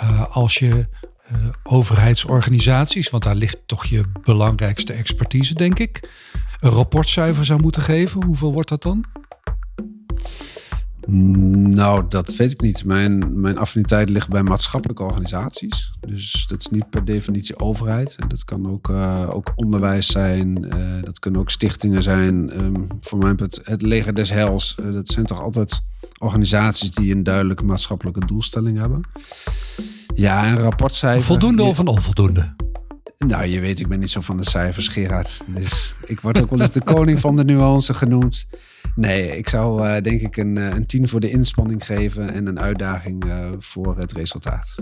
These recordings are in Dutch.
eh, als je eh, overheidsorganisaties, want daar ligt toch je belangrijkste expertise, denk ik, een rapportcijfer zou moeten geven? Hoeveel wordt dat dan? Mm, Nou, dat weet ik niet. Mijn, mijn affiniteit ligt bij maatschappelijke organisaties. Dus dat is niet per definitie overheid. Dat kan ook, eh, ook onderwijs zijn. dat kunnen ook stichtingen zijn. Ehm, voor mij het, het leger des heils. eh, dat zijn toch altijd organisaties die een duidelijke maatschappelijke doelstelling hebben. Ja, een rapportcijfer. Voldoende of een onvoldoende? Nou, je weet, ik ben niet zo van de cijfers, Gerard. Dus ik word ook wel eens de koning van de nuance genoemd. Nee, ik zou eh, denk ik een, eh, een 10 voor de inspanning geven en een uitdaging eh, voor het resultaat.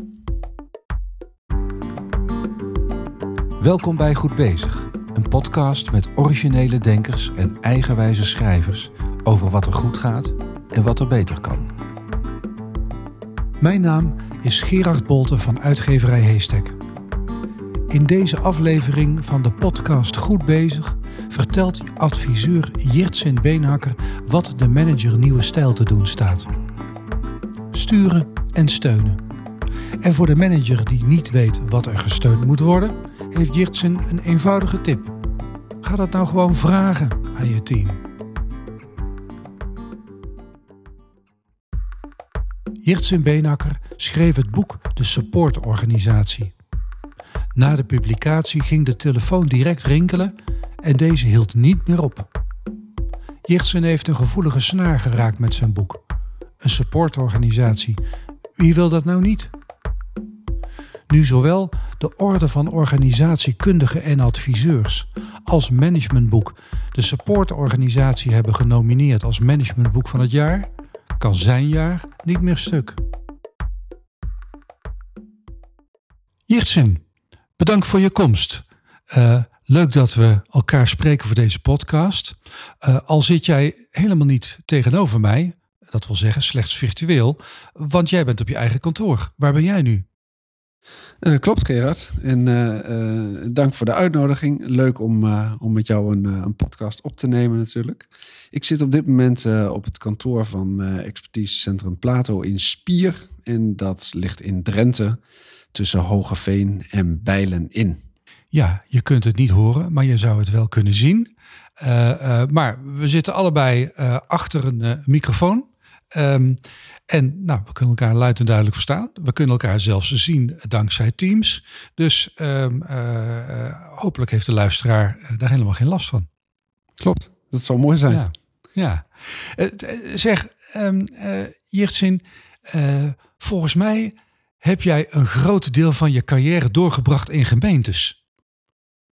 Welkom bij Goed Bezig, een podcast met originele denkers en eigenwijze schrijvers over wat er goed gaat en wat er beter kan. Mijn naam is Gerard Bolte van uitgeverij Heestek. In deze aflevering van de podcast Goed Bezig vertelt adviseur Jirtsin Beenhakker wat de manager nieuwe stijl te doen staat. Sturen en steunen. En voor de manager die niet weet wat er gesteund moet worden, heeft Jirtsen een eenvoudige tip. Ga dat nou gewoon vragen aan je team. Jirtsen Beenakker schreef het boek De Supportorganisatie. Na de publicatie ging de telefoon direct rinkelen en deze hield niet meer op. Jirtsen heeft een gevoelige snaar geraakt met zijn boek. Een supportorganisatie. Wie wil dat nou niet? Nu zowel de Orde van Organisatiekundigen en Adviseurs als Managementboek de supportorganisatie hebben genomineerd als Managementboek van het jaar, kan zijn jaar niet meer stuk. Jirtsen, bedankt voor je komst. Eh, leuk dat we elkaar spreken voor deze podcast. Eh, al zit jij helemaal niet tegenover mij, dat wil zeggen slechts virtueel, want jij bent op je eigen kantoor. Waar ben jij nu? Eh, klopt, Gerard. En eh, eh, dank voor de uitnodiging. Leuk om, om met jou een, een podcast op te nemen natuurlijk. Ik zit op dit moment op het kantoor van expertisecentrum Plato in Spier. En dat ligt in Drenthe tussen Hogeveen en Bijlen in. Ja, je kunt het niet horen, maar je zou het wel kunnen zien. Maar we zitten allebei achter een microfoon. Ehm, en nou, we kunnen elkaar luid en duidelijk verstaan. We kunnen elkaar zelfs zien dankzij Teams. Dus ehm, eh, eh, hopelijk heeft de luisteraar eh, daar helemaal geen last van. Klopt, dat zou mooi zijn. Ja, ja. Zeg, um, Jirtsin, eh, volgens mij heb jij een groot deel van je carrière doorgebracht in gemeentes.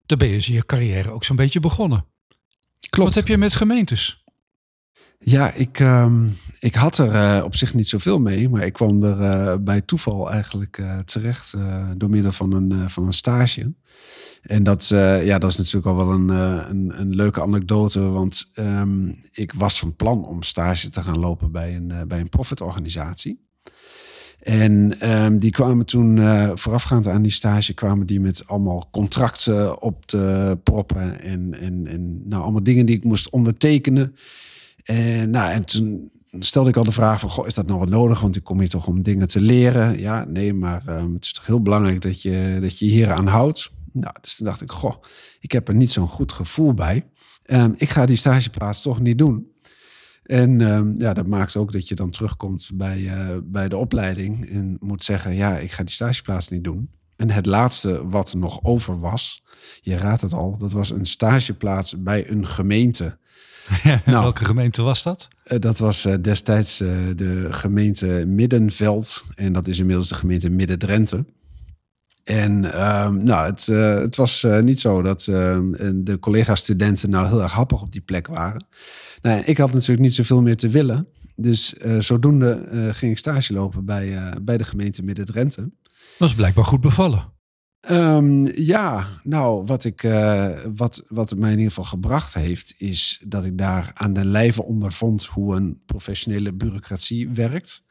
Daar ben je je carrière ook zo'n beetje begonnen. Klopt. Wat heb je met gemeentes? Ja, ik, ehm, ik had er eh, op zich niet zoveel mee, maar ik kwam er eh, bij toeval eigenlijk eh, terecht door middel van een, van een stage. En dat, ja, dat is natuurlijk al wel een, een, een leuke anekdote, want ehm, ik was van plan om stage te gaan lopen bij een, bij een profitorganisatie. En ehm, die kwamen toen, voorafgaand aan die stage, kwamen die met allemaal contracten op te proppen. En, en, en nou, allemaal dingen die ik moest ondertekenen. En, nou, en toen stelde ik al de vraag van, goh, is dat nou wat nodig? Want ik kom hier toch om dingen te leren. Ja, nee, maar ehm, het is toch heel belangrijk dat je dat je hier aan houdt. Nou, dus toen dacht ik, goh, ik heb er niet zo'n goed gevoel bij. Ehm, ik ga die stageplaats toch niet doen. En ehm, ja, dat maakt ook dat je dan terugkomt bij, eh, bij de opleiding en moet zeggen, ja, ik ga die stageplaats niet doen. En het laatste wat nog over was, je raadt het al, dat was een stageplaats bij een gemeente. Nou. Welke gemeente was dat? Eh, dat was eh, destijds eh, de gemeente Middenveld en dat is inmiddels de gemeente Midden-Drenthe. En ehm, nou, het, het was niet zo dat ehm, de collega-studenten nou heel erg happig op die plek waren. Nou, ik had natuurlijk niet zoveel meer te willen. Dus zodoende ging ik stage lopen bij, bij de gemeente Midden-Drenthe. Dat is blijkbaar goed bevallen. Ehm, ja, nou, wat, ik, eh, wat, wat mij in ieder geval gebracht heeft, is dat ik daar aan de lijve ondervond hoe een professionele bureaucratie werkt.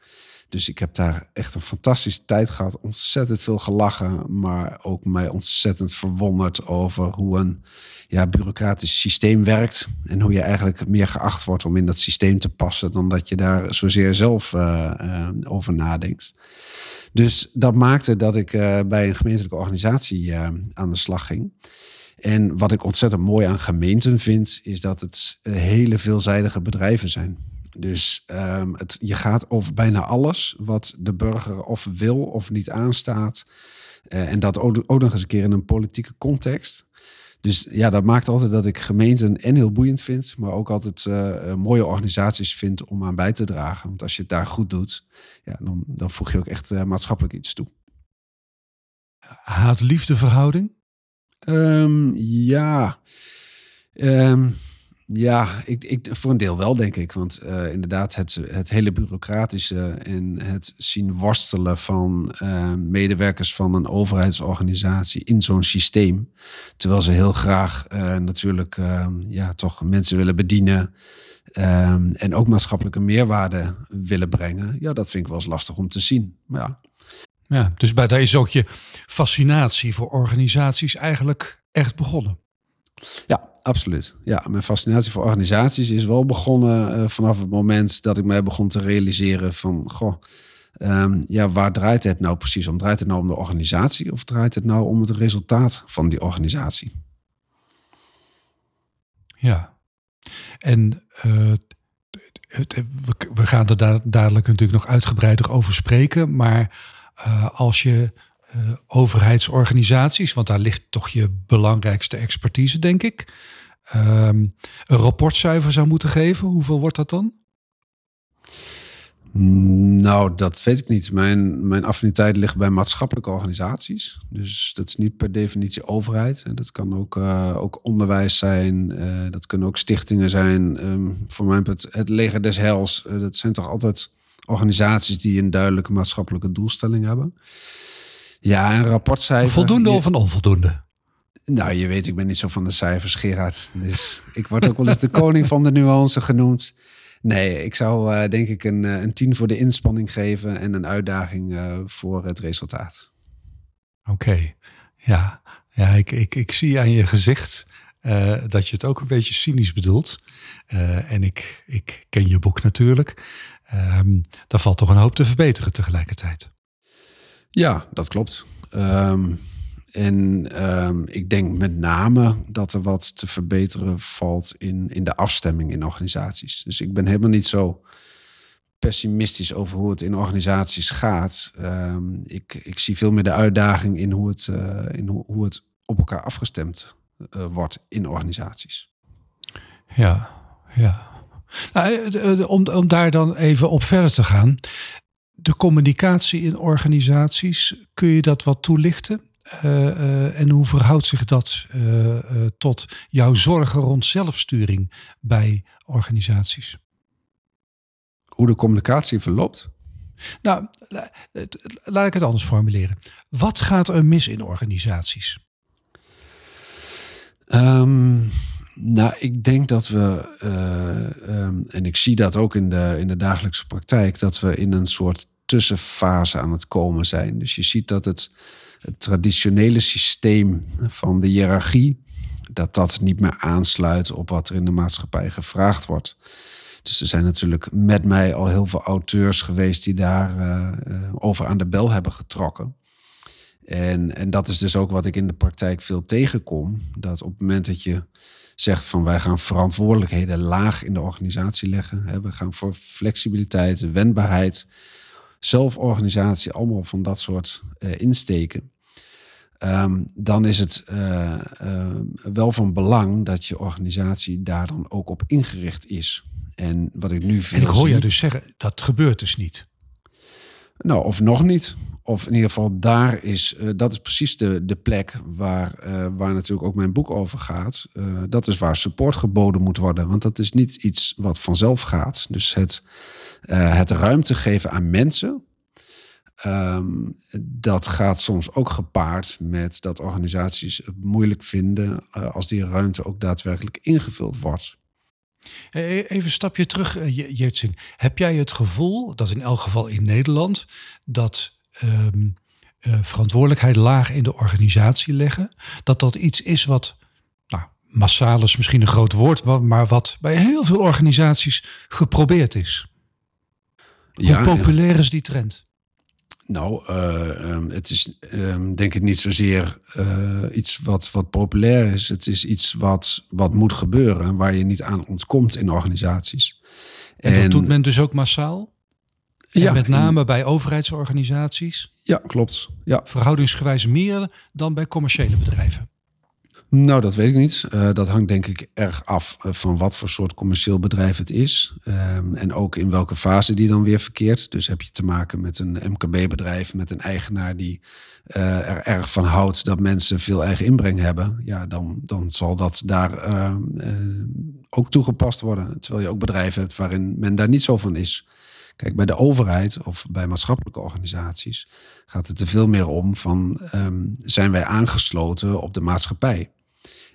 Dus ik heb daar echt een fantastische tijd gehad. Ontzettend veel gelachen, maar ook mij ontzettend verwonderd over hoe een ja, bureaucratisch systeem werkt. En hoe je eigenlijk meer geacht wordt om in dat systeem te passen dan dat je daar zozeer zelf uh, uh, over nadenkt. Dus dat maakte dat ik uh, bij een gemeentelijke organisatie aan de slag ging. En wat ik ontzettend mooi aan gemeenten vind, is dat het hele veelzijdige bedrijven zijn. Dus um, het, je gaat over bijna alles wat de burger of wil of niet aanstaat. Uh, en dat ook, ook nog eens een keer in een politieke context. Dus ja, dat maakt altijd dat ik gemeenten en heel boeiend vind, maar ook altijd uh, mooie organisaties vind om aan bij te dragen. Want als je het daar goed doet, ja, dan, dan voeg je ook echt uh, maatschappelijk iets toe. Haat-liefde verhouding? Um, ja. Um, ja, ik, ik, voor een deel wel, denk ik. Want uh, inderdaad, het, het hele bureaucratische en het zien worstelen van uh, medewerkers van een overheidsorganisatie in zo'n systeem. Terwijl ze heel graag uh, natuurlijk ja, toch mensen willen bedienen. Ehm, en ook maatschappelijke meerwaarde willen brengen. Ja, dat vind ik wel eens lastig om te zien. Ja. Ja, dus bij daar is ook je fascinatie voor organisaties eigenlijk echt begonnen. Ja, absoluut. Ja, mijn fascinatie voor organisaties is wel begonnen uh, vanaf het moment dat ik mij begon te realiseren van, goh, um, ja, waar draait het nou precies om? Draait het nou om de organisatie of draait het nou om het resultaat van die organisatie? Ja, en uh, we gaan er dadelijk natuurlijk nog uitgebreider over spreken, maar uh, als je overheidsorganisaties, want daar ligt toch je belangrijkste expertise, denk ik. Um, een rapportcijfer zou moeten geven. Hoeveel wordt dat dan? Nou, dat weet ik niet. Mijn, mijn affiniteit ligt bij maatschappelijke organisaties. Dus dat is niet per definitie overheid. Dat kan ook, uh, ook onderwijs zijn. Uh, dat kunnen ook stichtingen zijn. Um, voor mij het, het leger des heils. Uh, dat zijn toch altijd organisaties die een duidelijke maatschappelijke doelstelling hebben. Ja, een rapportcijfer. Voldoende of een onvoldoende? Nou, je weet, ik ben niet zo van de cijfers, Gerard. Dus ik word ook wel eens de koning van de nuance genoemd. Nee, ik zou uh, denk ik een, een tien voor de inspanning geven en een uitdaging uh, voor het resultaat. Oké, okay. ja, ja ik, ik, ik zie aan je gezicht uh, dat je het ook een beetje cynisch bedoelt. en ik, ik ken je boek natuurlijk. Um, daar valt toch een hoop te verbeteren tegelijkertijd. Ja, dat klopt. Um, en um, ik denk met name dat er wat te verbeteren valt in, in de afstemming in organisaties. Dus ik ben helemaal niet zo pessimistisch over hoe het in organisaties gaat. Um, ik, ik zie veel meer de uitdaging in hoe het, uh, in hoe, hoe het op elkaar afgestemd uh, wordt in organisaties. Ja, ja. Nou, om, om daar dan even op verder te gaan de communicatie in organisaties, kun je dat wat toelichten? Uh, uh, en hoe verhoudt zich dat uh, tot jouw zorgen rond zelfsturing bij organisaties? Hoe de communicatie verloopt? Nou, laat ik het anders formuleren. Wat gaat er mis in organisaties? Um, nou, ik denk dat we, um, en ik zie dat ook in de, in de dagelijkse praktijk, dat we in een soort tussenfase aan het komen zijn. Dus je ziet dat het, het traditionele systeem van de hiërarchie, dat dat niet meer aansluit op wat er in de maatschappij gevraagd wordt. Dus er zijn natuurlijk met mij al heel veel auteurs geweest die daar uh, over aan de bel hebben getrokken. En, en dat is dus ook wat ik in de praktijk veel tegenkom. Dat op het moment dat je zegt van wij gaan verantwoordelijkheden laag in de organisatie leggen. Hè, we gaan voor flexibiliteit, wendbaarheid zelforganisatie, allemaal van dat soort uh, insteken. Um, dan is het uh, uh, wel van belang dat je organisatie daar dan ook op ingericht is. En wat ik nu vind. En ik hoor je dus zeggen, dat gebeurt dus niet. Nou, of nog niet. Of in ieder geval, daar is, uh, dat is precies de, de plek waar, uh, waar natuurlijk ook mijn boek over gaat. Uh, dat is waar support geboden moet worden. Want dat is niet iets wat vanzelf gaat. Dus het, het ruimte geven aan mensen. Um, dat gaat soms ook gepaard met dat organisaties het moeilijk vinden als die ruimte ook daadwerkelijk ingevuld wordt. Even een stapje terug, Jertsin. Heb jij het gevoel dat in elk geval in Nederland dat um, uh, verantwoordelijkheid laag in de organisatie leggen, dat dat iets is wat, nou, massaal is misschien een groot woord, maar wat bij heel veel organisaties geprobeerd is? Hoe populair is die trend? Nou, uh, um, het is um, denk ik niet zozeer uh, iets wat, wat populair is. Het is iets wat, wat moet gebeuren, waar je niet aan ontkomt in organisaties. En, en dat doet men dus ook massaal? En ja, met name bij overheidsorganisaties? Ja, klopt. Ja. Verhoudingsgewijs meer dan bij commerciële bedrijven? Nou, dat weet ik niet. Uh, dat hangt denk ik erg af eh, van wat voor soort commercieel bedrijf het is. Um, en ook in welke fase die dan weer verkeert. Dus heb je te maken met een MKB-bedrijf, met een eigenaar die uh, er erg van houdt dat mensen veel eigen inbreng hebben. Ja, dan, dan zal dat daar uh, ook toegepast worden. Terwijl je ook bedrijven hebt waarin men daar niet zo van is. Kijk, bij de overheid of bij maatschappelijke organisaties gaat het er veel meer om van um, zijn wij aangesloten op de maatschappij?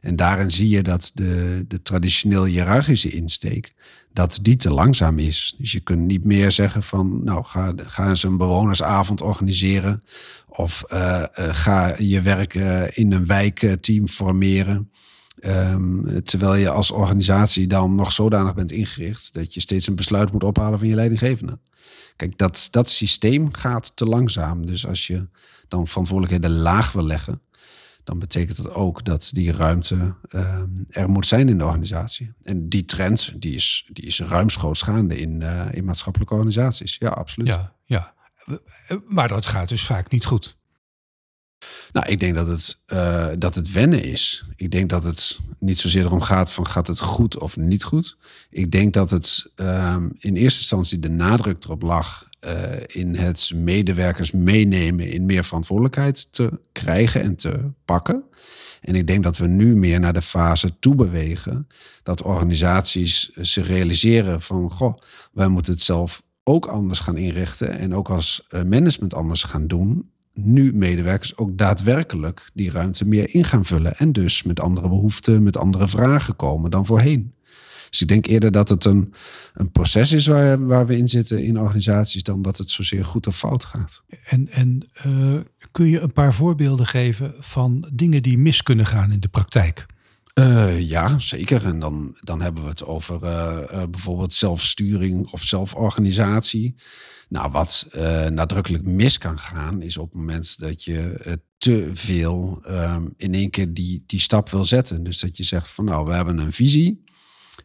En daarin zie je dat de, de traditioneel hiërarchische insteek, dat die te langzaam is. Dus je kunt niet meer zeggen van, nou ga, ga eens een bewonersavond organiseren. Of uh, uh, ga je werk uh, in een wijkteam formeren. Um, terwijl je als organisatie dan nog zodanig bent ingericht dat je steeds een besluit moet ophalen van je leidinggevende. Kijk, dat, dat systeem gaat te langzaam. Dus als je dan verantwoordelijkheden laag wil leggen, dan betekent dat ook dat die ruimte uh, er moet zijn in de organisatie. En die trend die is, die is ruimschoots gaande in, uh, in maatschappelijke organisaties. Ja, absoluut. Ja, ja, maar dat gaat dus vaak niet goed. Nou, ik denk dat het, uh, dat het wennen is. Ik denk dat het niet zozeer erom gaat van gaat het goed of niet goed. Ik denk dat het um, in eerste instantie de nadruk erop lag uh, in het medewerkers meenemen in meer verantwoordelijkheid te krijgen en te pakken. En ik denk dat we nu meer naar de fase toe bewegen dat organisaties zich realiseren van goh, wij moeten het zelf ook anders gaan inrichten en ook als eh, management anders gaan doen nu medewerkers ook daadwerkelijk die ruimte meer in gaan vullen. En dus met andere behoeften, met andere vragen komen dan voorheen. Dus ik denk eerder dat het een, een proces is waar, waar we in zitten in organisaties, dan dat het zozeer goed of fout gaat. En, en uh, kun je een paar voorbeelden geven van dingen die mis kunnen gaan in de praktijk? Uh, ja, zeker. En dan, dan hebben we het over uh, uh, bijvoorbeeld zelfsturing of zelforganisatie. Nou, wat nadrukkelijk mis kan gaan, is op het moment dat je te veel um, in één keer die, die stap wil zetten. Dus dat je zegt van nou, we hebben een visie.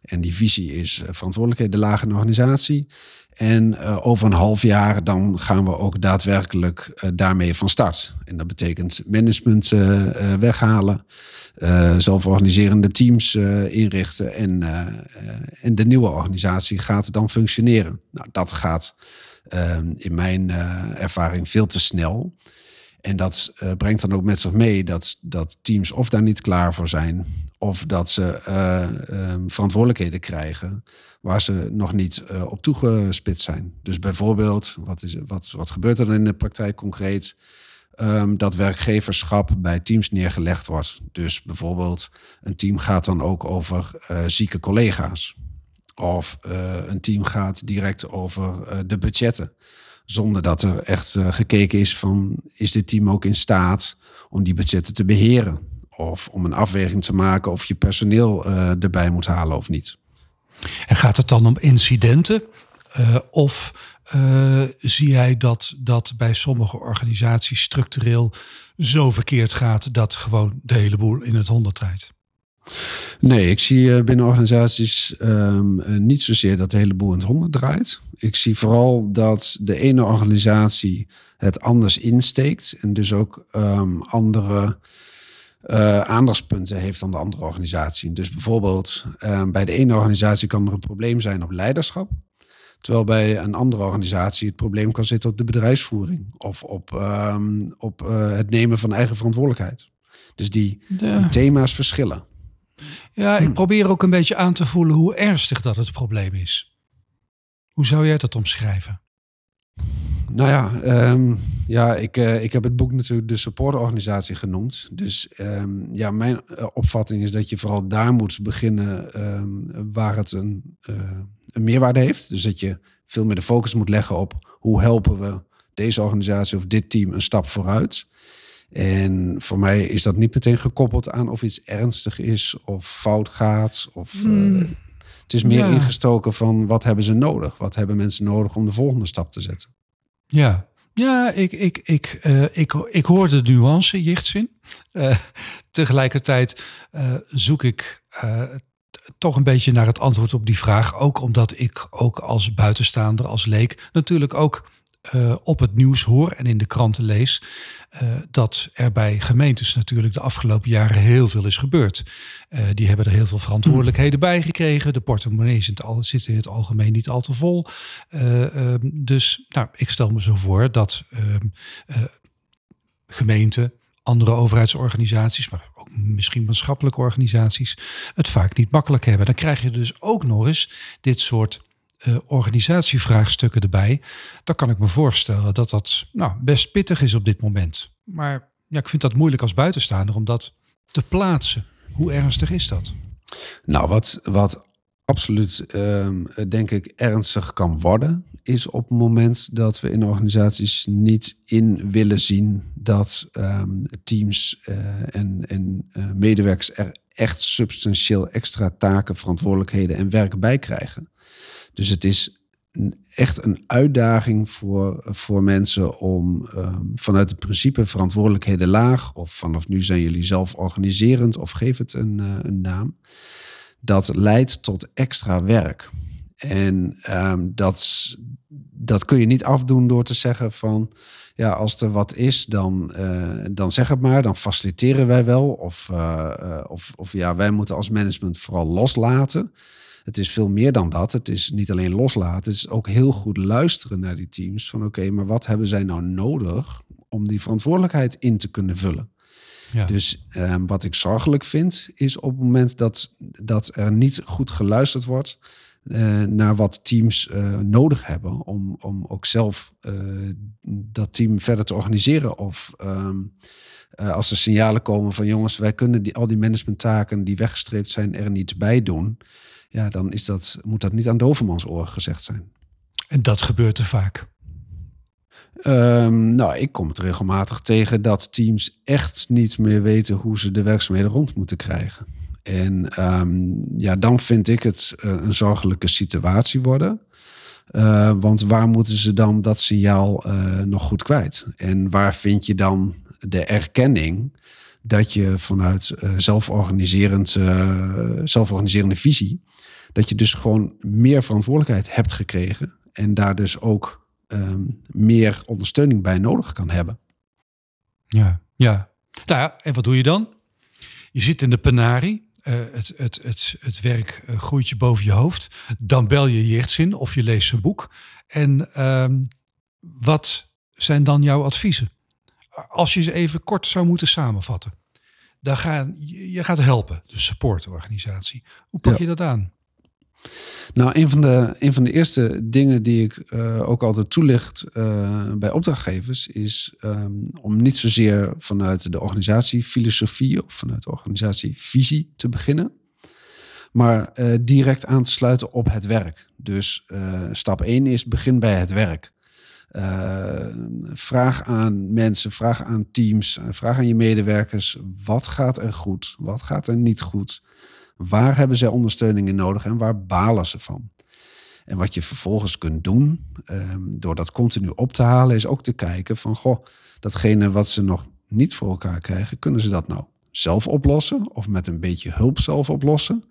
En die visie is verantwoordelijkheid de lage organisatie. En uh, over een half jaar dan gaan we ook daadwerkelijk uh, daarmee van start. En dat betekent management uh, weghalen, zelforganiserende teams inrichten en, en de nieuwe organisatie gaat dan functioneren. Nou, dat gaat in mijn ervaring veel te snel. En dat brengt dan ook met zich mee dat, dat teams of daar niet klaar voor zijn, of dat ze uh, uh, verantwoordelijkheden krijgen waar ze nog niet uh, op toegespitst zijn. Dus bijvoorbeeld, wat, is, wat, wat gebeurt er in de praktijk concreet? Um, dat werkgeverschap bij teams neergelegd wordt. Dus bijvoorbeeld, een team gaat dan ook over zieke collega's. Of een team gaat direct over de budgetten. Zonder dat er echt gekeken is van, is dit team ook in staat om die budgetten te beheren? Of om een afweging te maken of je personeel uh, erbij moet halen of niet. En gaat het dan om incidenten? Uh, of zie jij dat dat bij sommige organisaties structureel zo verkeerd gaat dat gewoon de hele boel in het honderd draait? Nee, ik zie binnen organisaties um, niet zozeer dat de hele boel in het honderd draait. Ik zie vooral dat de ene organisatie het anders insteekt en dus ook um, andere uh, aandachtspunten heeft dan de andere organisatie. Dus bijvoorbeeld uh, bij de ene organisatie kan er een probleem zijn op leiderschap. Terwijl bij een andere organisatie het probleem kan zitten op de bedrijfsvoering of op, um, op uh, het nemen van eigen verantwoordelijkheid. Dus die, ja. die thema's verschillen. Ja, ik probeer ook een beetje aan te voelen hoe ernstig dat het probleem is. Hoe zou jij dat omschrijven? Nou ja, um, Ja, ik, uh, ik heb het boek natuurlijk de supportorganisatie genoemd. Dus um, ja, mijn uh, opvatting is dat je vooral daar moet beginnen um, waar het een, uh, een meerwaarde heeft. Dus dat je veel meer de focus moet leggen op hoe helpen we deze organisatie of dit team een stap vooruit. En voor mij is dat niet meteen gekoppeld aan of iets ernstig is of fout gaat. Of, mm. uh, het is meer ja. ingestoken van wat hebben ze nodig? Wat hebben mensen nodig om de volgende stap te zetten? Ja, ja, ik, ik, ik, uh, ik, ik hoor de nuance, Jichtsin. Uh, tegelijkertijd uh, zoek ik toch een beetje naar het antwoord op die vraag. Ook omdat ik ook als buitenstaander, als leek, natuurlijk ook uh, op het nieuws hoor en in de kranten lees, uh, dat er bij gemeentes natuurlijk de afgelopen jaren heel veel is gebeurd. Uh, die hebben er heel veel verantwoordelijkheden bij gekregen. De portemonnees zitten in het algemeen niet al te vol. Ehm, dus nou, ik stel me zo voor dat ehm, gemeenten, andere overheidsorganisaties, maar ook misschien maatschappelijke organisaties, het vaak niet makkelijk hebben. Dan krijg je dus ook nog eens dit soort uh, organisatievraagstukken erbij, dan kan ik me voorstellen dat dat nou, best pittig is op dit moment. Maar ja, ik vind dat moeilijk als buitenstaander om dat te plaatsen. Hoe ernstig is dat? Nou, wat, wat absoluut uh, denk ik ernstig kan worden, is op het moment dat we in organisaties niet in willen zien dat um, teams uh, en, en uh, medewerkers er echt substantieel extra taken, verantwoordelijkheden en werk bij krijgen. Dus het is echt een uitdaging voor, voor mensen om um, vanuit het principe verantwoordelijkheden laag, of vanaf nu zijn jullie zelf organiserend, of geef het een, uh, een naam. Dat leidt tot extra werk. En um, dat, dat kun je niet afdoen door te zeggen van ja, als er wat is, dan, uh, dan zeg het maar, dan faciliteren wij wel. Of, uh, of, of ja, wij moeten als management vooral loslaten. Het is veel meer dan dat. Het is niet alleen loslaten, het is ook heel goed luisteren naar die teams. Van oké, maar wat hebben zij nou nodig om die verantwoordelijkheid in te kunnen vullen? Ja. Dus uh, wat ik zorgelijk vind, is op het moment dat, dat er niet goed geluisterd wordt uh, naar wat teams uh, nodig hebben om, om ook zelf dat team verder te organiseren. Of um, als er signalen komen van jongens, wij kunnen die, al die managementtaken die weggestreept zijn er niet bij doen ja, dan is dat, moet dat niet aan dovermans oren gezegd zijn. En dat gebeurt er vaak? Um, nou, ik kom het regelmatig tegen dat teams echt niet meer weten hoe ze de werkzaamheden rond moeten krijgen. En um, ja, dan vind ik het uh, een zorgelijke situatie worden. Uh, want waar moeten ze dan dat signaal uh, nog goed kwijt? En waar vind je dan de erkenning dat je vanuit zelforganiserend, zelforganiserende visie dat je dus gewoon meer verantwoordelijkheid hebt gekregen. En daar dus ook um, meer ondersteuning bij nodig kan hebben. Ja, ja. Nou ja, en wat doe je dan? Je zit in de penarie. Uh, het, het, het, het werk uh, groeit je boven je hoofd. Dan bel je Jertsin of je leest zijn boek. En um, wat zijn dan jouw adviezen? Als je ze even kort zou moeten samenvatten. Dan ga, je gaat helpen, de supportorganisatie. Hoe pak ja. je dat aan? Nou, een van de, van de eerste dingen die ik uh, ook altijd toelicht uh, bij opdrachtgevers is um, om niet zozeer vanuit de organisatiefilosofie of vanuit de organisatievisie te beginnen, maar uh, direct aan te sluiten op het werk. Dus stap 1 is begin bij het werk. vraag aan mensen, vraag aan teams, vraag aan je medewerkers: wat gaat er goed, wat gaat er niet goed? Waar hebben zij ondersteuning in nodig en waar balen ze van? En wat je vervolgens kunt doen, um, door dat continu op te halen, is ook te kijken van, goh, datgene wat ze nog niet voor elkaar krijgen, kunnen ze dat nou zelf oplossen of met een beetje hulp zelf oplossen?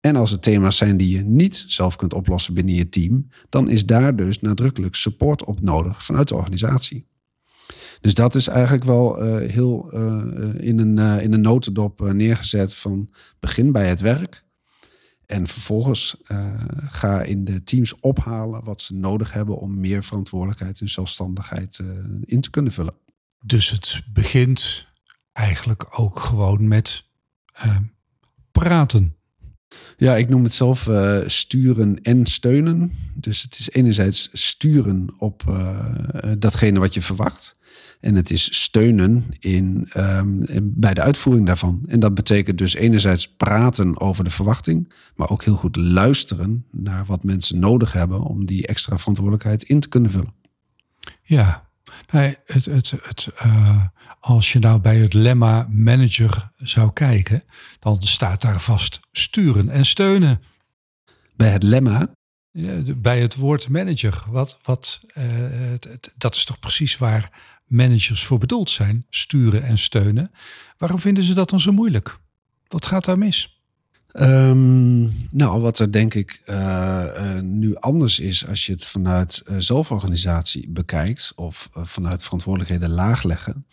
En als er thema's zijn die je niet zelf kunt oplossen binnen je team, dan is daar dus nadrukkelijk support op nodig vanuit de organisatie. Dus dat is eigenlijk wel uh, heel uh, in, een, uh, in een notendop neergezet van begin bij het werk. En vervolgens ga in de teams ophalen wat ze nodig hebben om meer verantwoordelijkheid en zelfstandigheid in te kunnen vullen. Dus het begint eigenlijk ook gewoon met praten. Ja, ik noem het zelf uh, sturen en steunen. Dus het is enerzijds sturen op uh, datgene wat je verwacht. En het is steunen in, um, bij de uitvoering daarvan. En dat betekent dus enerzijds praten over de verwachting, maar ook heel goed luisteren naar wat mensen nodig hebben om die extra verantwoordelijkheid in te kunnen vullen. Ja, nee, het, het, het, uh, als je nou bij het lemma manager zou kijken, dan staat daar vast sturen en steunen. Bij het lemma? Ja, bij het woord manager. Wat, wat, uh, het, dat is toch precies waar managers voor bedoeld zijn: sturen en steunen. Waarom vinden ze dat dan zo moeilijk? Wat gaat daar mis? Um, nou, wat er denk ik uh, uh, nu anders is als je het vanuit uh, zelforganisatie bekijkt of vanuit verantwoordelijkheden laag leggen,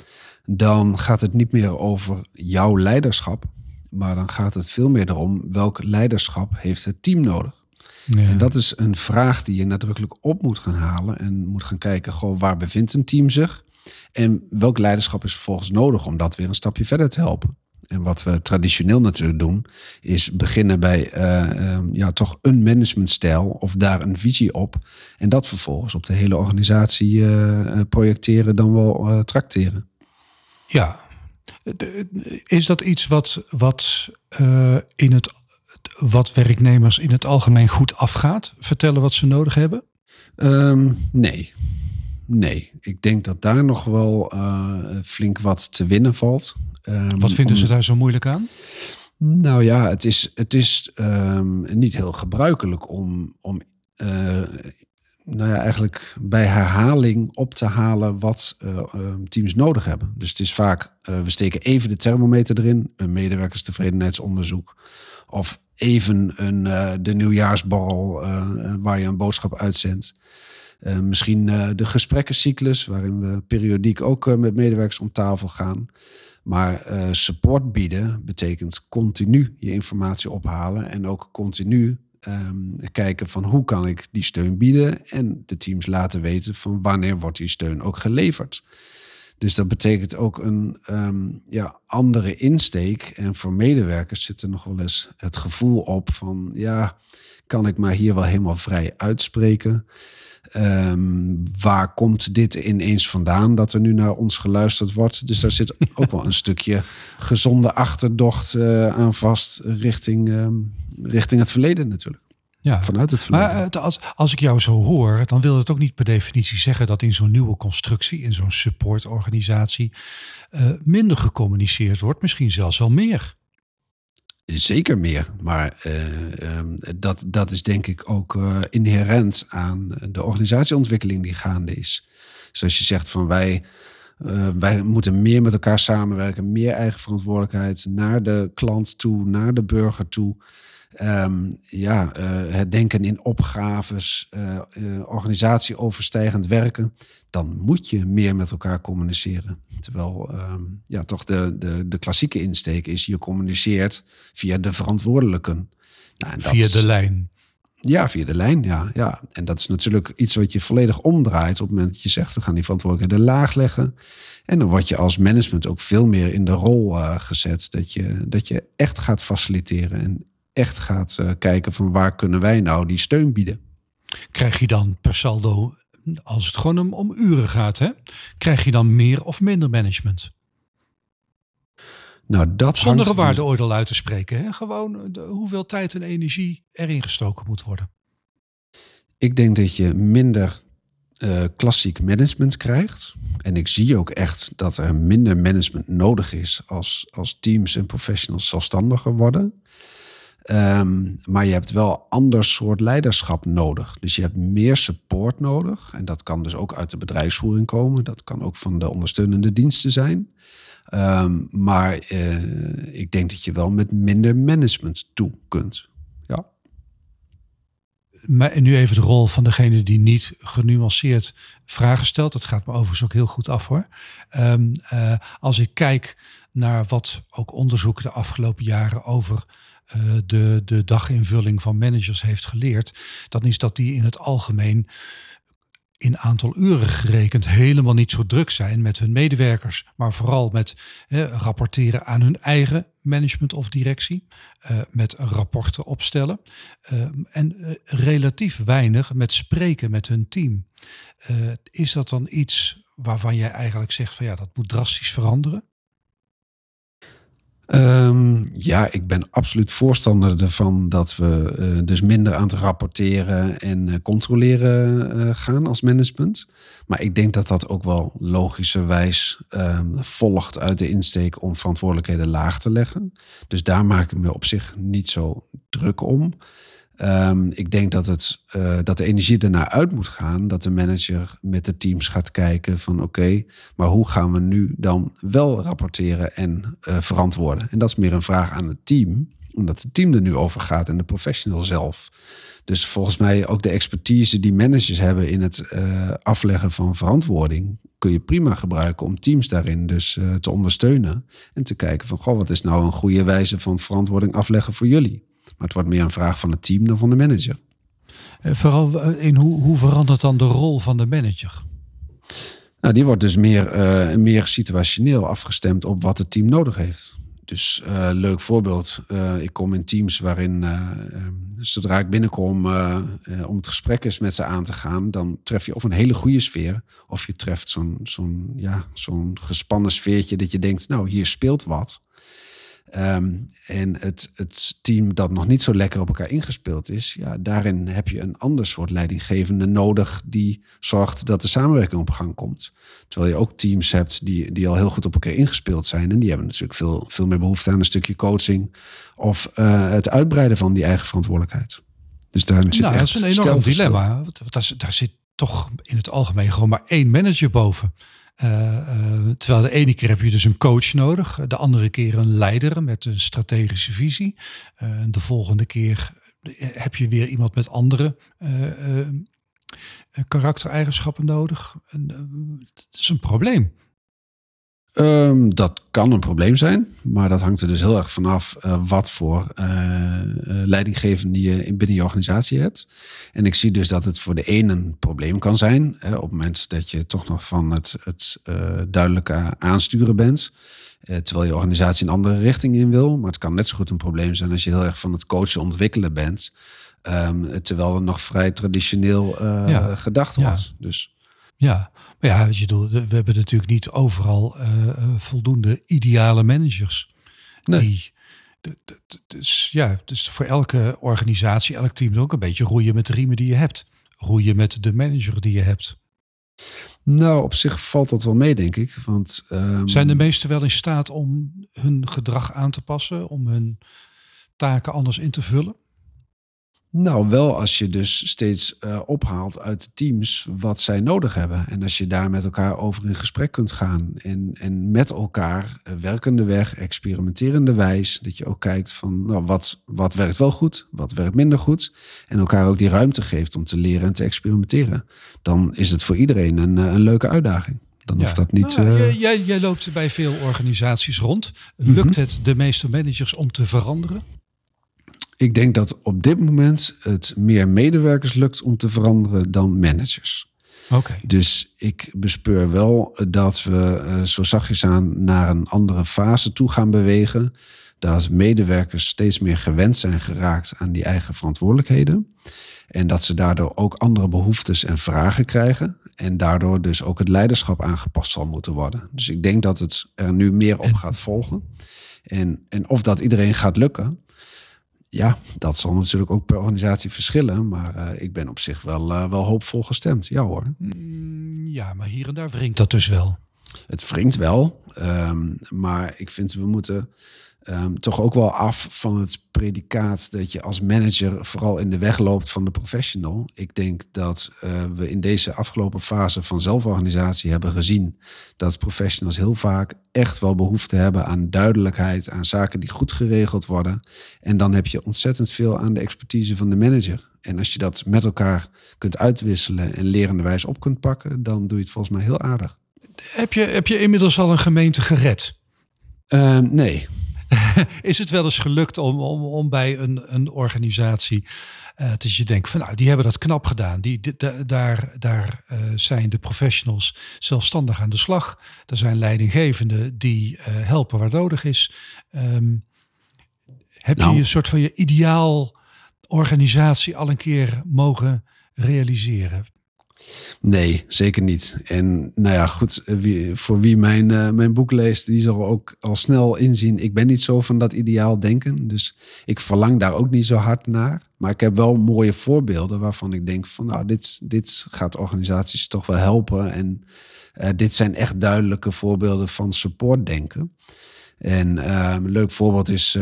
dan gaat het niet meer over jouw leiderschap, maar dan gaat het veel meer erom welk leiderschap heeft het team nodig. Ja. En dat is een vraag die je nadrukkelijk op moet gaan halen en moet gaan kijken, goh, waar bevindt een team zich? En welk leiderschap is vervolgens nodig om dat weer een stapje verder te helpen? En wat we traditioneel natuurlijk doen, is beginnen bij uh, uh, ja, toch een managementstijl of daar een visie op. En dat vervolgens op de hele organisatie uh, projecteren, dan wel tracteren. Ja, is dat iets wat, wat, in het, wat werknemers in het algemeen goed afgaat? Vertellen wat ze nodig hebben? Um, nee. Nee, ik denk dat daar nog wel flink wat te winnen valt. Um, Wat vinden om, ze daar zo moeilijk aan? Nou ja, het is, het is um, niet heel gebruikelijk om, om uh, nou ja, eigenlijk bij herhaling op te halen wat uh, teams nodig hebben. Dus het is vaak, uh, we steken even de thermometer erin, een medewerkerstevredenheidsonderzoek. Of even een, de nieuwjaarsborrel waar je een boodschap uitzendt. Misschien de gesprekkencyclus, waarin we periodiek ook met medewerkers om tafel gaan. Maar support bieden betekent continu je informatie ophalen en ook continu um, kijken van hoe kan ik die steun bieden en de teams laten weten van wanneer wordt die steun ook geleverd. Dus dat betekent ook een um, ja, andere insteek. En voor medewerkers zit er nog wel eens het gevoel op van ja, kan ik maar hier wel helemaal vrij uitspreken. Um, waar komt dit ineens vandaan dat er nu naar ons geluisterd wordt? Dus daar zit ook wel een stukje gezonde achterdocht uh, aan vast richting, um, richting het verleden natuurlijk. Ja, vanuit het verleden. Maar uh, als, als ik jou zo hoor, dan wil het ook niet per definitie zeggen dat in zo'n nieuwe constructie, in zo'n supportorganisatie, uh, minder gecommuniceerd wordt, misschien zelfs wel meer. Zeker meer, maar uh, um, dat, dat is denk ik ook uh, inherent aan de organisatieontwikkeling die gaande is. Zoals je zegt van wij, uh, wij moeten meer met elkaar samenwerken, meer eigen verantwoordelijkheid naar de klant toe, naar de burger toe. Um, ja, het denken in opgaves, organisatieoverstijgend werken dan moet je meer met elkaar communiceren. Terwijl um, ja, toch de, de, de klassieke insteek is, je communiceert via de verantwoordelijken. Nou, en via de lijn. Ja, via de lijn, ja, ja. En dat is natuurlijk iets wat je volledig omdraait op het moment dat je zegt, we gaan die verantwoordelijkheid laag leggen. En dan word je als management ook veel meer in de rol uh, gezet dat je, dat je echt gaat faciliteren en echt gaat uh, kijken van waar kunnen wij nou die steun bieden. Krijg je dan per saldo als het gewoon om, om uren gaat, hè, krijg je dan meer of minder management? Nou, dat Zonder een dus- waardeoordeel uit te spreken. Hè? Gewoon de, hoeveel tijd en energie erin gestoken moet worden. Ik denk dat je minder uh, klassiek management krijgt. En ik zie ook echt dat er minder management nodig is als, als teams en professionals zelfstandiger worden. Um, maar je hebt wel ander soort leiderschap nodig. Dus je hebt meer support nodig. En dat kan dus ook uit de bedrijfsvoering komen. Dat kan ook van de ondersteunende diensten zijn. Um, maar uh, ik denk dat je wel met minder management toe kunt. Ja. Maar nu even de rol van degene die niet genuanceerd vragen stelt. Dat gaat me overigens ook heel goed af hoor. Um, uh, als ik kijk naar wat ook onderzoek de afgelopen jaren over de, de daginvulling van managers heeft geleerd, dan is dat die in het algemeen in aantal uren gerekend helemaal niet zo druk zijn met hun medewerkers, maar vooral met rapporteren aan hun eigen management of directie, uh, met rapporten opstellen uh, en relatief weinig met spreken met hun team. is dat dan iets waarvan jij eigenlijk zegt van ja, dat moet drastisch veranderen? Um, ja, ik ben absoluut voorstander ervan dat we uh, dus minder aan het rapporteren en uh, controleren uh, gaan als management. Maar ik denk dat dat ook wel logischerwijs ehm, volgt uit de insteek om verantwoordelijkheden laag te leggen. Dus daar maak ik me op zich niet zo druk om. Um, ik denk dat, het, uh, dat de energie ernaar uit moet gaan. Dat de manager met de teams gaat kijken van oké, maar hoe gaan we nu dan wel rapporteren en uh, verantwoorden? En dat is meer een vraag aan het team, omdat het team er nu over gaat en de professional zelf. Dus volgens mij ook de expertise die managers hebben in het uh, afleggen van verantwoording, kun je prima gebruiken om teams daarin dus te ondersteunen. En te kijken van goh, wat is nou een goede wijze van verantwoording afleggen voor jullie? Maar het wordt meer een vraag van het team dan van de manager. Eh, vooral eh, in hoe, hoe verandert dan de rol van de manager? Nou, die wordt dus meer, uh, meer situationeel afgestemd op wat het team nodig heeft. Dus uh, leuk voorbeeld. Uh, ik kom in teams waarin zodra ik binnenkom om het gesprek eens met ze aan te gaan, dan tref je of een hele goede sfeer, of je treft zo'n zo'n ja, zo'n gespannen sfeertje dat je denkt, nou hier speelt wat. Um, en het, het team dat nog niet zo lekker op elkaar ingespeeld is, ja, daarin heb je een ander soort leidinggevende nodig die zorgt dat de samenwerking op gang komt. Terwijl je ook teams hebt die, die al heel goed op elkaar ingespeeld zijn. En die hebben natuurlijk veel, veel meer behoefte aan een stukje coaching of uh, het uitbreiden van die eigen verantwoordelijkheid. Dus daar zit nou, echt dat is een enorm dilemma. Want daar, daar zit toch in het algemeen gewoon maar één manager boven. Uh, uh, terwijl de ene keer heb je dus een coach nodig, de andere keer een leider met een strategische visie. Uh, de volgende keer heb je weer iemand met andere karaktereigenschappen nodig. Het is een probleem. Um, dat kan een probleem zijn, maar dat hangt er dus heel erg vanaf uh, wat voor uh, leidinggevende je binnen je organisatie hebt. En ik zie dus dat het voor de ene een probleem kan zijn, hè, op het moment dat je toch nog van het, het duidelijke aansturen bent, terwijl je organisatie een andere richting in wil. Maar het kan net zo goed een probleem zijn als je heel erg van het coachen ontwikkelen bent, um, terwijl het nog vrij traditioneel ja. gedacht. Ja. Dus ja, maar ja, je doet, we hebben natuurlijk niet overal uh, voldoende ideale managers. Nee. Die, dus ja, dus voor elke organisatie, elk team ook een beetje roeien met de riemen die je hebt. Roeien met de manager die je hebt. Nou, op zich valt dat wel mee, denk ik. Want, um... Zijn de meesten wel in staat om hun gedrag aan te passen, om hun taken anders in te vullen? Nou, wel als je dus steeds uh, ophaalt uit de teams wat zij nodig hebben. En als je daar met elkaar over in gesprek kunt gaan. En, en met elkaar uh, werkende weg, experimenterende wijs. Dat je ook kijkt van nou, wat, wat werkt wel goed, wat werkt minder goed. En elkaar ook die ruimte geeft om te leren en te experimenteren. Dan is het voor iedereen een, uh, een leuke uitdaging. Dan hoeft dat niet. Nou, jij, jij, loopt bij veel organisaties rond. Lukt mm -hmm. het de meeste managers om te veranderen? Ik denk dat op dit moment het meer medewerkers lukt om te veranderen dan managers. Okay. Dus ik bespeur wel dat we uh, zo zachtjes aan naar een andere fase toe gaan bewegen. Dat medewerkers steeds meer gewend zijn geraakt aan die eigen verantwoordelijkheden. En dat ze daardoor ook andere behoeftes en vragen krijgen. En daardoor dus ook het leiderschap aangepast zal moeten worden. Dus ik denk dat het er nu meer op gaat volgen. En, en of dat iedereen gaat lukken, ja, dat zal natuurlijk ook per organisatie verschillen. Maar uh, ik ben op zich wel, uh, wel hoopvol gestemd. Ja hoor. Mm, ja, maar hier en daar wringt dat dus wel. Het wringt wel. Um, maar ik vind we moeten um, toch ook wel af van het predicaat dat je als manager vooral in de weg loopt van de professional. Ik denk dat uh, we in deze afgelopen fase van zelforganisatie hebben gezien dat professionals heel vaak echt wel behoefte hebben aan duidelijkheid, aan zaken die goed geregeld worden. En dan heb je ontzettend veel aan de expertise van de manager. En als je dat met elkaar kunt uitwisselen en lerende wijs op kunt pakken, dan doe je het volgens mij heel aardig. Heb je, heb je inmiddels al een gemeente gered? Uh, nee. is het wel eens gelukt om, om, om bij een, een organisatie uh, dat je denkt van nou, die hebben dat knap gedaan. Die, daar daar uh, zijn de professionals zelfstandig aan de slag. Er zijn leidinggevenden die uh, helpen waar nodig is. Um, heb nou, je een soort van je ideaal organisatie al een keer mogen realiseren? Nee, zeker niet. En nou ja, goed, wie, voor wie mijn, uh, mijn boek leest, die zal ook al snel inzien. Ik ben niet zo van dat ideaal denken. Dus ik verlang daar ook niet zo hard naar. Maar ik heb wel mooie voorbeelden waarvan ik denk van nou, dit, dit gaat organisaties toch wel helpen. En uh, dit zijn echt duidelijke voorbeelden van supportdenken. En uh, een leuk voorbeeld is,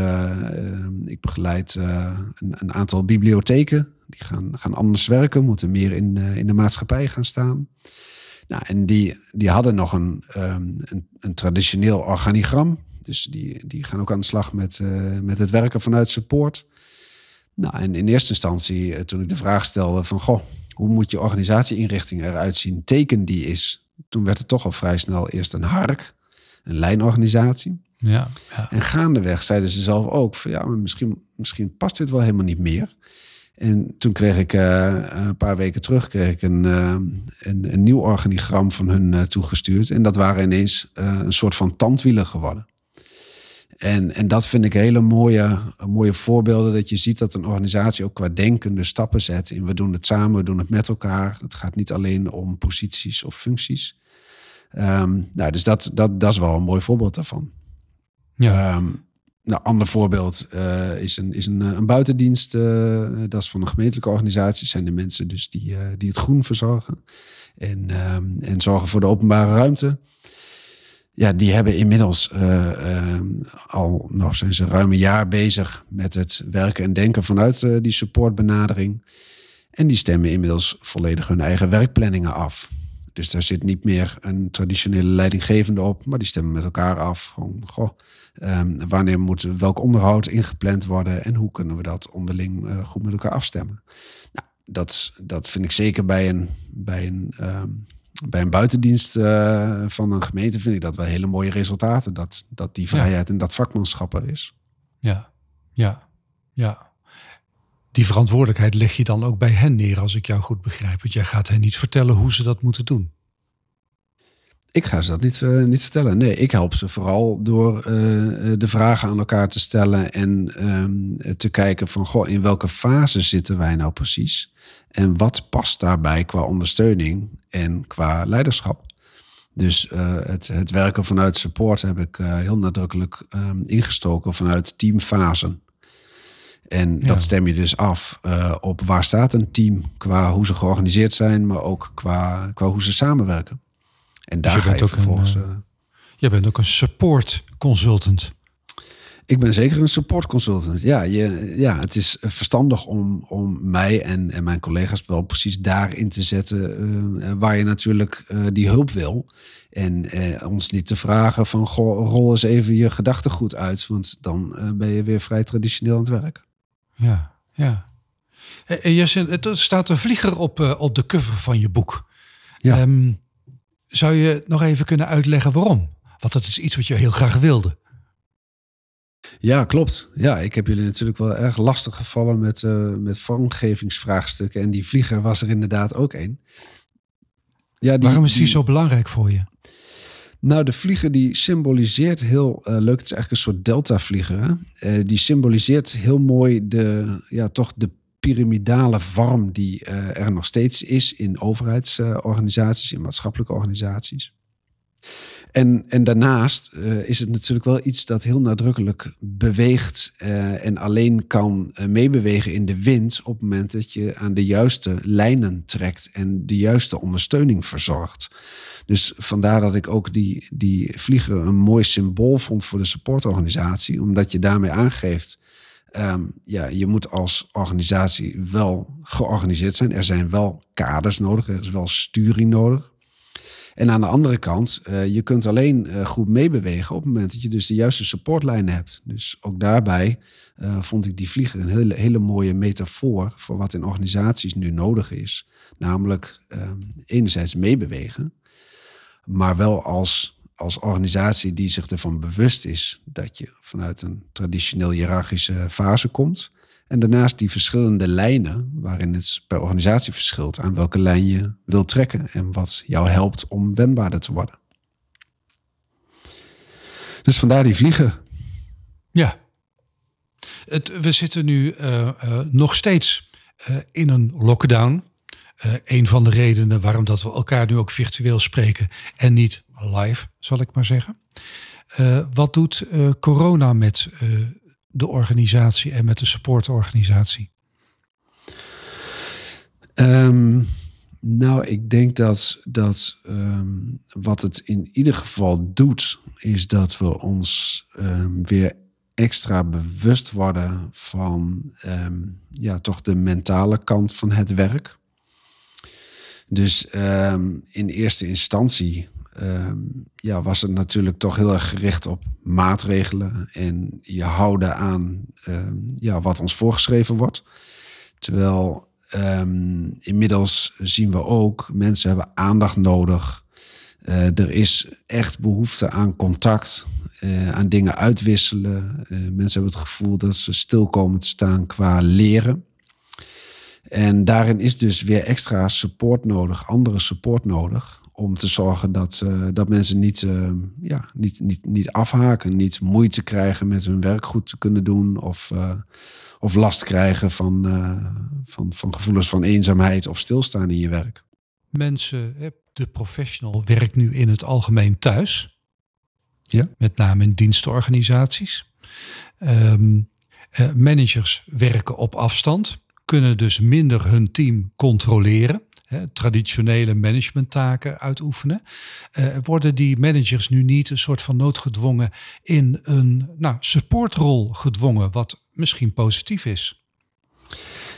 ik begeleid een, een aantal bibliotheken die gaan, gaan anders werken, moeten meer in, in de maatschappij gaan staan. Nou, en die, die hadden nog een, um, een, een, traditioneel organigram. Dus die, die gaan ook aan de slag met, met het werken vanuit support. Nou, en in eerste instantie, toen ik de vraag stelde van... Goh, hoe moet je organisatieinrichting eruit zien? Teken die is. Toen werd het toch al vrij snel eerst een hark, een lijnorganisatie. Ja, ja. En gaandeweg zeiden ze zelf ook van ja, maar misschien, misschien past dit wel helemaal niet meer. En toen kreeg ik uh, een paar weken terug kreeg ik een, uh, een, een, nieuw organigram van hun uh, toegestuurd. En dat waren ineens een soort van tandwielen geworden. En, en dat vind ik hele mooie, mooie voorbeelden. Dat je ziet dat een organisatie ook qua denken de stappen zet. In we doen het samen, we doen het met elkaar. Het gaat niet alleen om posities of functies. Um, nou, dus dat, dat, dat is wel een mooi voorbeeld daarvan. Ja. Um, nou, ander voorbeeld uh, is, een, is een, eh, een buitendienst. Uh, dat is van een gemeentelijke organisatie. zijn de mensen dus die, die het groen verzorgen. En, en zorgen voor de openbare ruimte. Ja, die hebben inmiddels al, nou zijn ze ruim een jaar bezig met het werken en denken vanuit die supportbenadering. En die stemmen inmiddels volledig hun eigen werkplanningen af. Dus daar zit niet meer een traditionele leidinggevende op, maar die stemmen met elkaar af. Gewoon, goh, um, wanneer moet welk onderhoud ingepland worden en hoe kunnen we dat onderling uh, goed met elkaar afstemmen? Nou, dat, dat vind ik zeker bij een, bij een, um, bij een buitendienst uh, van een gemeente, vind ik dat wel hele mooie resultaten. Dat, dat die vrijheid ja. en dat vakmanschap er is. Ja, ja, ja die verantwoordelijkheid leg je dan ook bij hen neer, als ik jou goed begrijp. Want jij gaat hen niet vertellen hoe ze dat moeten doen. Ik ga ze dat niet, uh, niet vertellen. Nee, ik help ze vooral door uh, de vragen aan elkaar te stellen en uh, te kijken van goh, in welke fase zitten wij nou precies? En wat past daarbij qua ondersteuning en qua leiderschap? Dus het, het werken vanuit support heb ik heel nadrukkelijk ehm, ingestoken vanuit teamfasen. En dat stem je dus af uh, op waar staat een team qua hoe ze georganiseerd zijn, maar ook qua, qua hoe ze samenwerken. En daar dus je ga je vervolgens. Een, uh, je bent ook een support consultant. Ik ben zeker een support consultant. Ja, je, ja het is verstandig om, om mij en, en mijn collega's wel precies daarin te zetten uh, waar je natuurlijk die hulp wil. En ons niet te vragen van goh, rol eens even je gedachtegoed uit, want dan ben je weer vrij traditioneel aan het werk. Ja, ja. En je er staat een vlieger op, uh, op de cover van je boek. Ja. Um, zou je nog even kunnen uitleggen waarom? Want dat is iets wat je heel graag wilde. Ja, klopt. Ja, ik heb jullie natuurlijk wel erg lastig gevallen met, uh, met vormgevingsvraagstukken. En die vlieger was er inderdaad ook een. Ja, die, Waarom is die, die zo belangrijk voor je? Nou, de vlieger die symboliseert heel uh, leuk. Het is eigenlijk een soort delta-vlieger. Uh, die symboliseert heel mooi de, ja, toch de piramidale vorm die uh, er nog steeds is in overheidsorganisaties, in maatschappelijke organisaties. En, en daarnaast is het natuurlijk wel iets dat heel nadrukkelijk beweegt en alleen kan meebewegen in de wind op het moment dat je aan de juiste lijnen trekt en de juiste ondersteuning verzorgt. Dus vandaar dat ik ook die, die vlieger een mooi symbool vond voor de supportorganisatie. Omdat je daarmee aangeeft, um, ja, je moet als organisatie wel georganiseerd zijn. Er zijn wel kaders nodig, er is wel sturing nodig. En aan de andere kant, uh, je kunt alleen uh, goed meebewegen op het moment dat je dus de juiste supportlijnen hebt. Dus ook daarbij uh, vond ik die vlieger een hele, hele mooie metafoor voor wat in organisaties nu nodig is. Namelijk enerzijds meebewegen, maar wel als als organisatie die zich ervan bewust is dat je vanuit een traditioneel hiërarchische fase komt. En daarnaast die verschillende lijnen, waarin het per organisatie verschilt aan welke lijn je wil trekken en wat jou helpt om wendbaarder te worden. Dus vandaar die vliegen. Ja. Het, we zitten nu uh, uh, nog steeds uh, in een lockdown. Een van de redenen waarom dat we elkaar nu ook virtueel spreken en niet live, zal ik maar zeggen. wat doet corona met de organisatie en met de supportorganisatie? Um, nou, ik denk dat, dat um, wat het in ieder geval doet, is dat we ons um, weer extra bewust worden van ja, toch de mentale kant van het werk. Dus in eerste instantie um, ja, was het natuurlijk toch heel erg gericht op maatregelen en je houden aan um, ja, wat ons voorgeschreven wordt. Terwijl inmiddels zien we ook, mensen hebben aandacht nodig. Uh, er is echt behoefte aan contact, uh, aan dingen uitwisselen. Uh, mensen hebben het gevoel dat ze stil komen te staan qua leren. En daarin is dus weer extra support nodig, andere support nodig om te zorgen dat, uh, dat mensen niet, uh, ja, niet, niet, niet afhaken, niet moeite krijgen met hun werk goed te kunnen doen of, uh, of last krijgen van, van, van gevoelens van eenzaamheid of stilstaan in je werk. Mensen, de professional werkt nu in het algemeen thuis, ja. met name in dienstenorganisaties. Um, managers werken op afstand, kunnen dus minder hun team controleren traditionele managementtaken uitoefenen. Uh, worden die managers nu niet een soort van noodgedwongen in een nou, supportrol gedwongen, wat misschien positief is?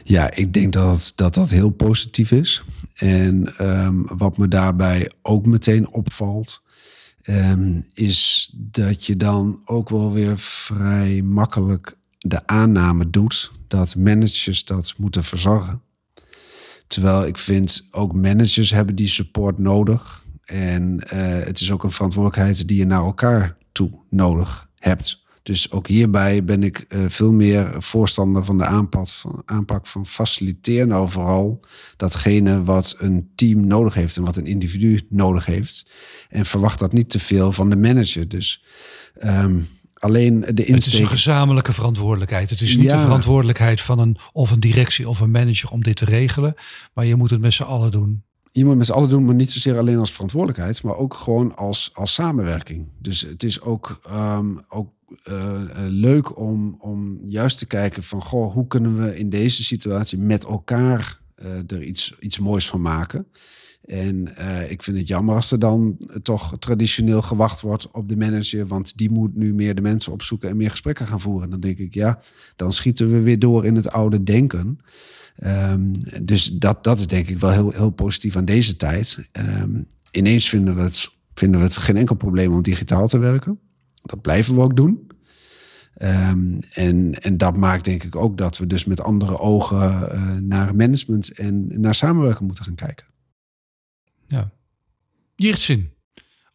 Ja, ik denk dat dat, dat heel positief is. En um, wat me daarbij ook meteen opvalt, um, is dat je dan ook wel weer vrij makkelijk de aanname doet dat managers dat moeten verzorgen. Terwijl ik vind ook managers hebben die support nodig. En uh, het is ook een verantwoordelijkheid die je naar elkaar toe nodig hebt. Dus ook hierbij ben ik uh, veel meer voorstander van de aanpak van, nou vooral datgene wat een team nodig heeft en wat een individu nodig heeft. En verwacht dat niet te veel van de manager. Dus um, Alleen de insteek... Het is een gezamenlijke verantwoordelijkheid. Het is niet de verantwoordelijkheid van een of een directie of een manager om dit te regelen. Maar je moet het met z'n allen doen. Je moet het met z'n allen doen, maar niet zozeer alleen als verantwoordelijkheid, maar ook gewoon als, als samenwerking. Dus het is ook, um, ook uh, leuk om, om juist te kijken van, goh, hoe kunnen we in deze situatie met elkaar uh, er iets, iets moois van maken. En uh, ik vind het jammer als er dan toch traditioneel gewacht wordt op de manager, want die moet nu meer de mensen opzoeken en meer gesprekken gaan voeren. Dan denk ik, ja, dan schieten we weer door in het oude denken. Um, dus dat, dat is denk ik wel heel, heel positief aan deze tijd. Um, ineens vinden we, het, vinden we het geen enkel probleem om digitaal te werken. Dat blijven we ook doen. Um, en, en dat maakt denk ik ook dat we dus met andere ogen uh, naar management en naar samenwerken moeten gaan kijken. Ja. Jirtsin,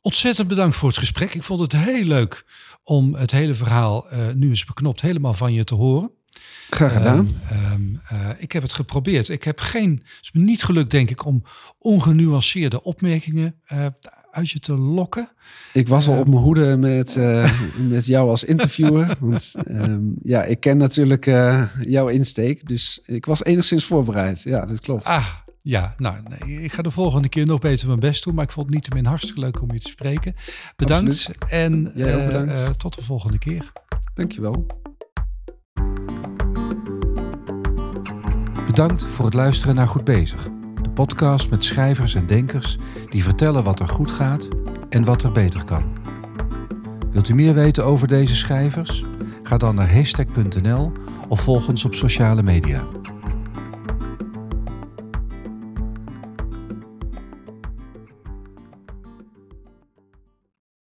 ontzettend bedankt voor het gesprek. Ik vond het heel leuk om het hele verhaal uh, nu eens beknopt helemaal van je te horen. Graag gedaan. Um, uh, ik heb het geprobeerd. Ik heb geen, het is me niet gelukt, denk ik, om ongenuanceerde opmerkingen uh, uit je te lokken. Ik was al op mijn hoede met, met jou als interviewer. want um, ja, ik ken natuurlijk jouw insteek. Dus ik was enigszins voorbereid. Ja, dat klopt. Ah, ja, nou, nee, ik ga de volgende keer nog beter mijn best doen. Maar ik vond het niettemin hartstikke leuk om je te spreken. Bedankt Absoluut. en Jij ook uh, bedankt. uh, tot de volgende keer. Dankjewel. Bedankt voor het luisteren naar Goed Bezig. De podcast met schrijvers en denkers die vertellen wat er goed gaat en wat er beter kan. Wilt u meer weten over deze schrijvers? Ga dan naar hashtag.nl of volg ons op sociale media.